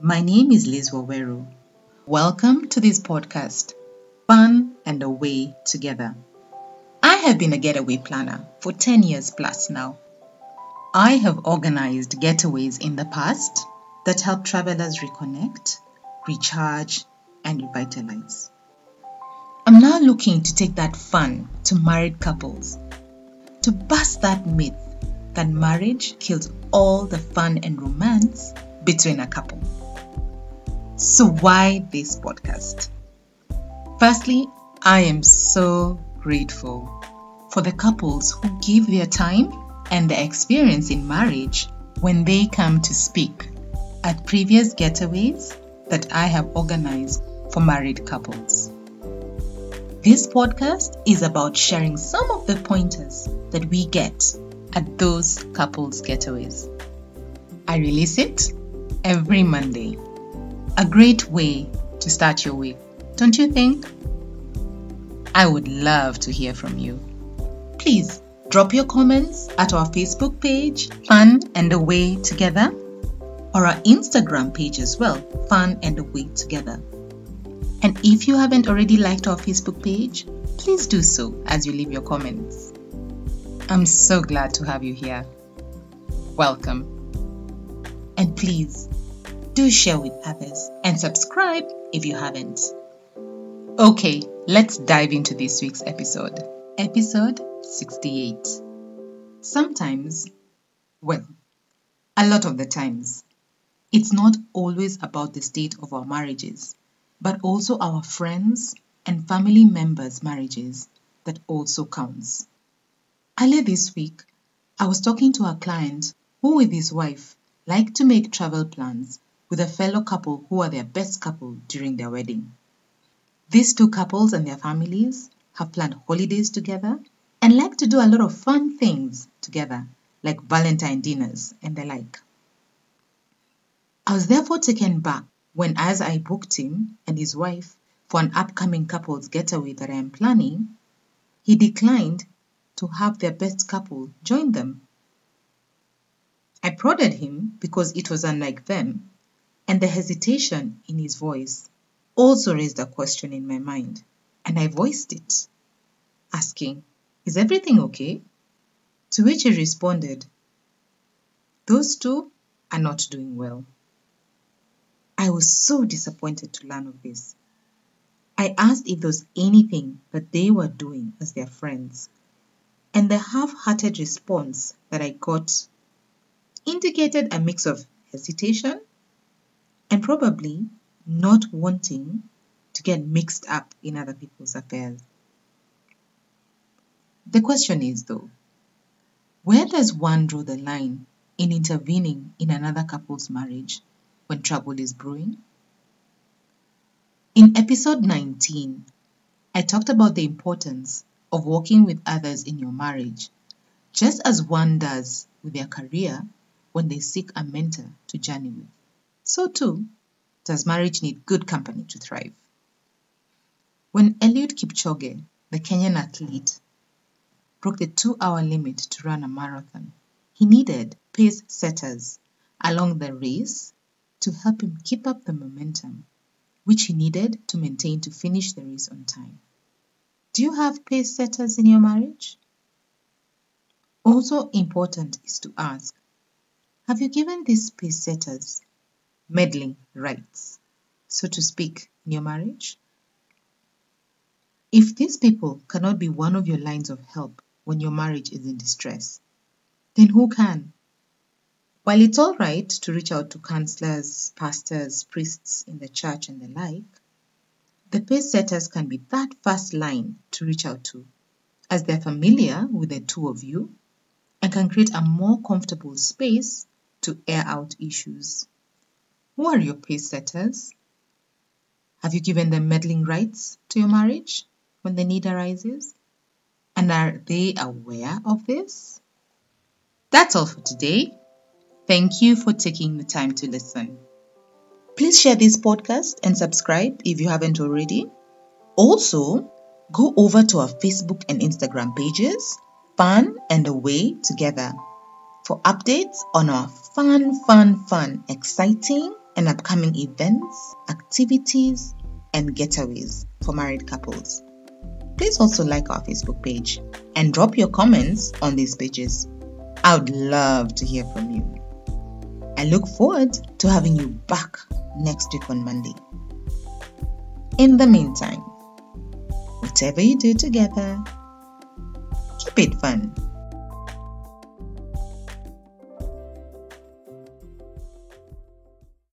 My name is Liz Waweru. Welcome to this podcast, Fun and Away Together. I have been a getaway planner for 10 years plus now. I have organized getaways in the past that help travelers reconnect, recharge, and revitalize. I'm now looking to take that fun to married couples, to bust that myth that marriage kills all the fun and romance between a couple. So, why this podcast? Firstly, I am so grateful for the couples who give their time and their experience in marriage when they come to speak at previous getaways that I have organized for married couples. This podcast is about sharing some of the pointers that we get at those couples getaways. I release it every Monday. A great way to start your week, don't you think? I would love to hear from you. Please drop your comments at our Facebook page, Fun and Away Together, or our Instagram page as well, Fun and Away Together. And if you haven't already liked our Facebook page, please do so as you leave your comments. I'm so glad to have you here. Welcome. And please do share with others and subscribe if you haven't. Okay, let's dive into this week's episode. Episode 68. Sometimes, well, a lot of the times, it's not always about the state of our marriages, but also our friends and family members' marriages that also counts. Earlier this week, I was talking to a client who, with his wife, liked to make travel plans with a fellow couple who are their best couple during their wedding. These two couples and their families have planned holidays together and like to do a lot of fun things together, like Valentine dinners and the like. I was therefore taken back when, as I booked him and his wife for an upcoming couple's getaway that I am planning, he declined to have their best couple join them. I prodded him because it was unlike them, and the hesitation in his voice also raised a question in my mind, and I voiced it, asking, Is everything okay? To which he responded, Those two are not doing well. I was so disappointed to learn of this. I asked if there was anything that they were doing as their friends and the half hearted response that I got indicated a mix of hesitation and probably not wanting to get mixed up in other people's affairs. The question is, though, where does one draw the line in intervening in another couple's marriage when trouble is brewing? In episode 19, I talked about the importance of working with others in your marriage, just as one does with their career when they seek a mentor to journey with. So, too, does marriage need good company to thrive. When Eliud Kipchoge, the Kenyan athlete, broke the two hour limit to run a marathon, he needed pace setters along the race to help him keep up the momentum, which he needed to maintain to finish the race on time. Do you have pace setters in your marriage? Also important is to ask Have you given these pace setters meddling rights, so to speak, in your marriage? If these people cannot be one of your lines of help when your marriage is in distress, then who can? While it's all right to reach out to counselors, pastors, priests in the church, and the like, the pace setters can be that first line to reach out to, as they're familiar with the two of you and can create a more comfortable space to air out issues. Who are your pace setters? Have you given them meddling rights to your marriage when the need arises? And are they aware of this? That's all for today. Thank you for taking the time to listen. Please share this podcast and subscribe if you haven't already. Also, go over to our Facebook and Instagram pages, Fun and Away Together, for updates on our fun, fun, fun, exciting, and upcoming events, activities, and getaways for married couples. Please also like our Facebook page and drop your comments on these pages. I would love to hear from you. I look forward to having you back next week on Monday. In the meantime, whatever you do together, keep it fun.